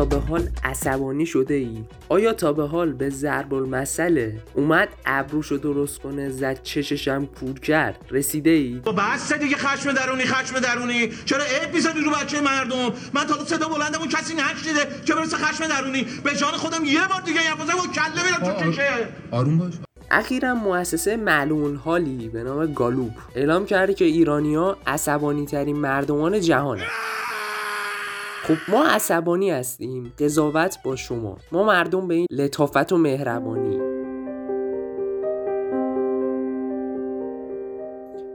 تا به حال عصبانی شده ای؟ آیا تا به حال به ضرب المثله اومد ابروشو درست کنه زد چششم کور کرد رسیده ای؟ با بس دیگه خشم درونی خشم درونی. چرا عیب می‌زنی رو بچه مردم؟ من تا صدا بلندمون کسی نشنیده که برسه خشم درونی. به جان خودم یه بار دیگه یه و کله میرم تو چشه آروم باش. اخیرا مؤسسه معلوم حالی به نام گالوب اعلام کرده که ایرانیا عصبانی ترین مردمان جهانه خب ما عصبانی هستیم. قضاوت با شما. ما مردم به این لطافت و مهربانی.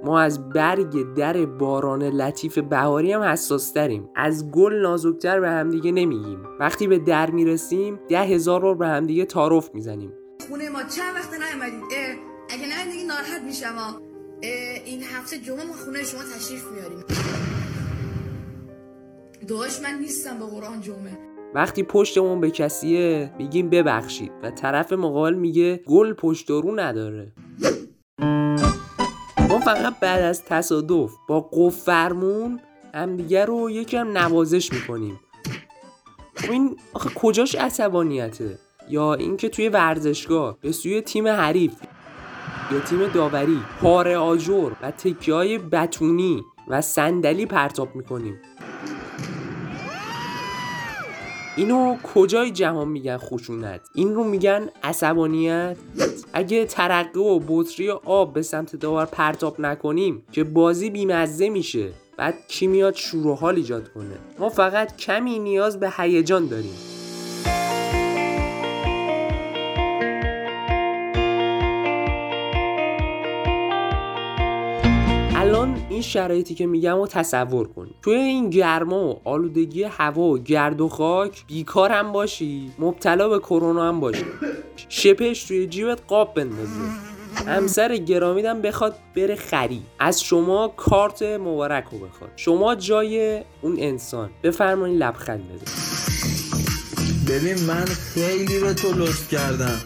ما از برگ در باران لطیف بهاری هم حساس تریم از گل نازکتر به همدیگه نمیگیم. وقتی به در می‌رسیم ده هزار بار به همدیگه تعارف می‌زنیم. خونه ما چند وقت نیومدید؟ اگه نه دیگه ناراحت میشم این هفته جمعه ما خونه شما تشریف میاریم. داشت من نیستم به قرآن جمعه وقتی پشتمون به کسیه میگیم ببخشید و طرف مقابل میگه گل پشت رو نداره. ما فقط بعد از تصادف با قفرمون همدیگه رو یکم نوازش می‌کنیم. این آخه کجاش عصبانیته؟ یا اینکه توی ورزشگاه به سوی تیم حریف یا تیم داوری پاره آجر و تکیه های بتونی و صندلی پرتاب می‌کنیم. اینو کجای جهان میگن خشونت؟ این رو میگن عصبانیت. اگه ترقه و بطری آب به سمت داور پرتاب نکنیم که بازی بیمزه میشه بعد کی میاد شور و حال ایجاد کنه؟ ما فقط کمی نیاز به هیجان داریم. الان این شرایطی که میگم رو تصور کن. توی این گرما و آلودگی هوا و گرد و خاک بیکار هم باشی مبتلا به کرونا هم باشی. شپش توی جیبت قاب بندازی. همسر گرامیدم بخواد بره خری از شما کارت مبارک رو بخواد. شما جای اون انسان. بفرمایید لبخند بزن ببین من خیلی به تو لطف کردم.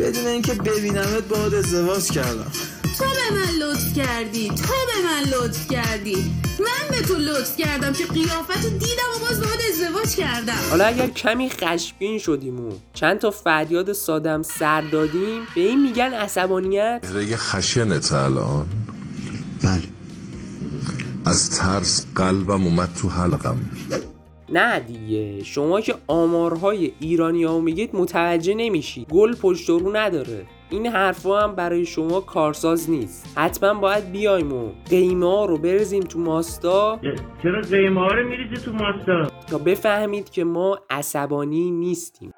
بدون اینکه ببینمت باید ازدواج کردم. تو به من لطف کردی تو به من لطف کردی. من به تو لطف کردم که قیافت دیدم و باز باید ازدواج کردم. حالا اگر کمی خشمگین شدیم و چند تا فریاد سادم سر دادیم به این میگن عصبانیت؟ رگ خشنت الان. بله. از ترس قلبم اومد تو حلقم. نه دیگه. شما که آمارهای ایرانی ها میگید متوجه نمیشی. گل پشت رو نداره. این حرفا هم برای شما کارساز نیست. حتما باید بیایم و قیمه ها رو برزیم تو ماستا. چرا قیمه ها رو میریزی تو ماستا؟ تا بفهمید که ما عصبانی نیستیم.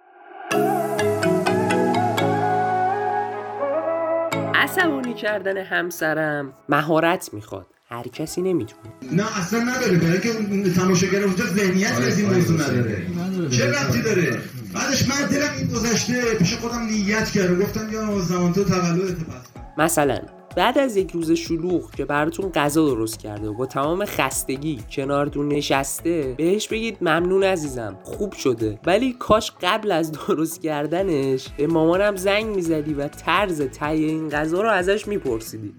عصبانی کردن همسرم مهارت می‌خواد. هر کسی نمی‌تونه نه اصلا نداره. برای که تماشاگر اونجا ذهنیت از این موضوع نداره. چه ربطی داره؟ بعدش من دلم این گذشته پیش خودم نیت کردم گفتم یا زمان تو تولدت پس. مثلا بعد از یک روز شلوغ که براتون غذا درست کرده و با تمام خستگی کنارتون نشسته بهش بگید ممنون عزیزم خوب شده. ولی کاش قبل از درست کردنش به مامانم زنگ می‌زدی و طرز تهیه این غذا رو ازش میپرسیدی.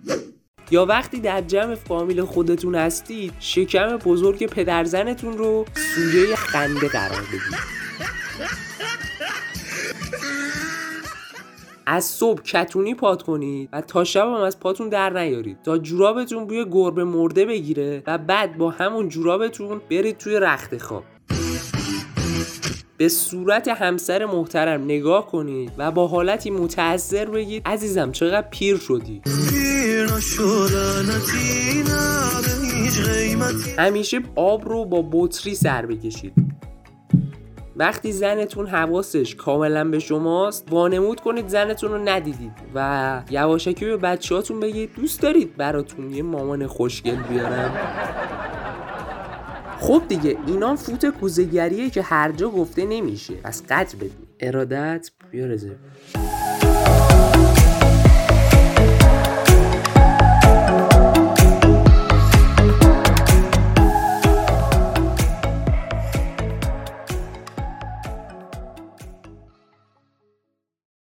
یا وقتی در جمع فامیل خودتون هستید شکم بزرگ پدرزنتون رو سوژه خنده قرار بدید. از صبح کتونی پات کنید و تا شب هم از پاتون در نیارید. تا جورابتون بوی گربه مرده بگیره و بعد با همون جورابتون برید توی رخت خواب. به صورت همسر محترم نگاه کنید و با حالتی متأثر بگید عزیزم چقدر پیر شدی. همیشه آب رو با بطری سر بکشید. وقتی زنتون حواسش کاملا به شماست وانمود کنید زنتون رو ندیدید و یواشکی به بچهاتون بگید دوست دارید براتون یه مامان خوشگل بیارم؟ خب دیگه اینا فوت کوزگریه که هر جا گفته نمیشه. پس قدر بدید. ارادت بیا رزرو.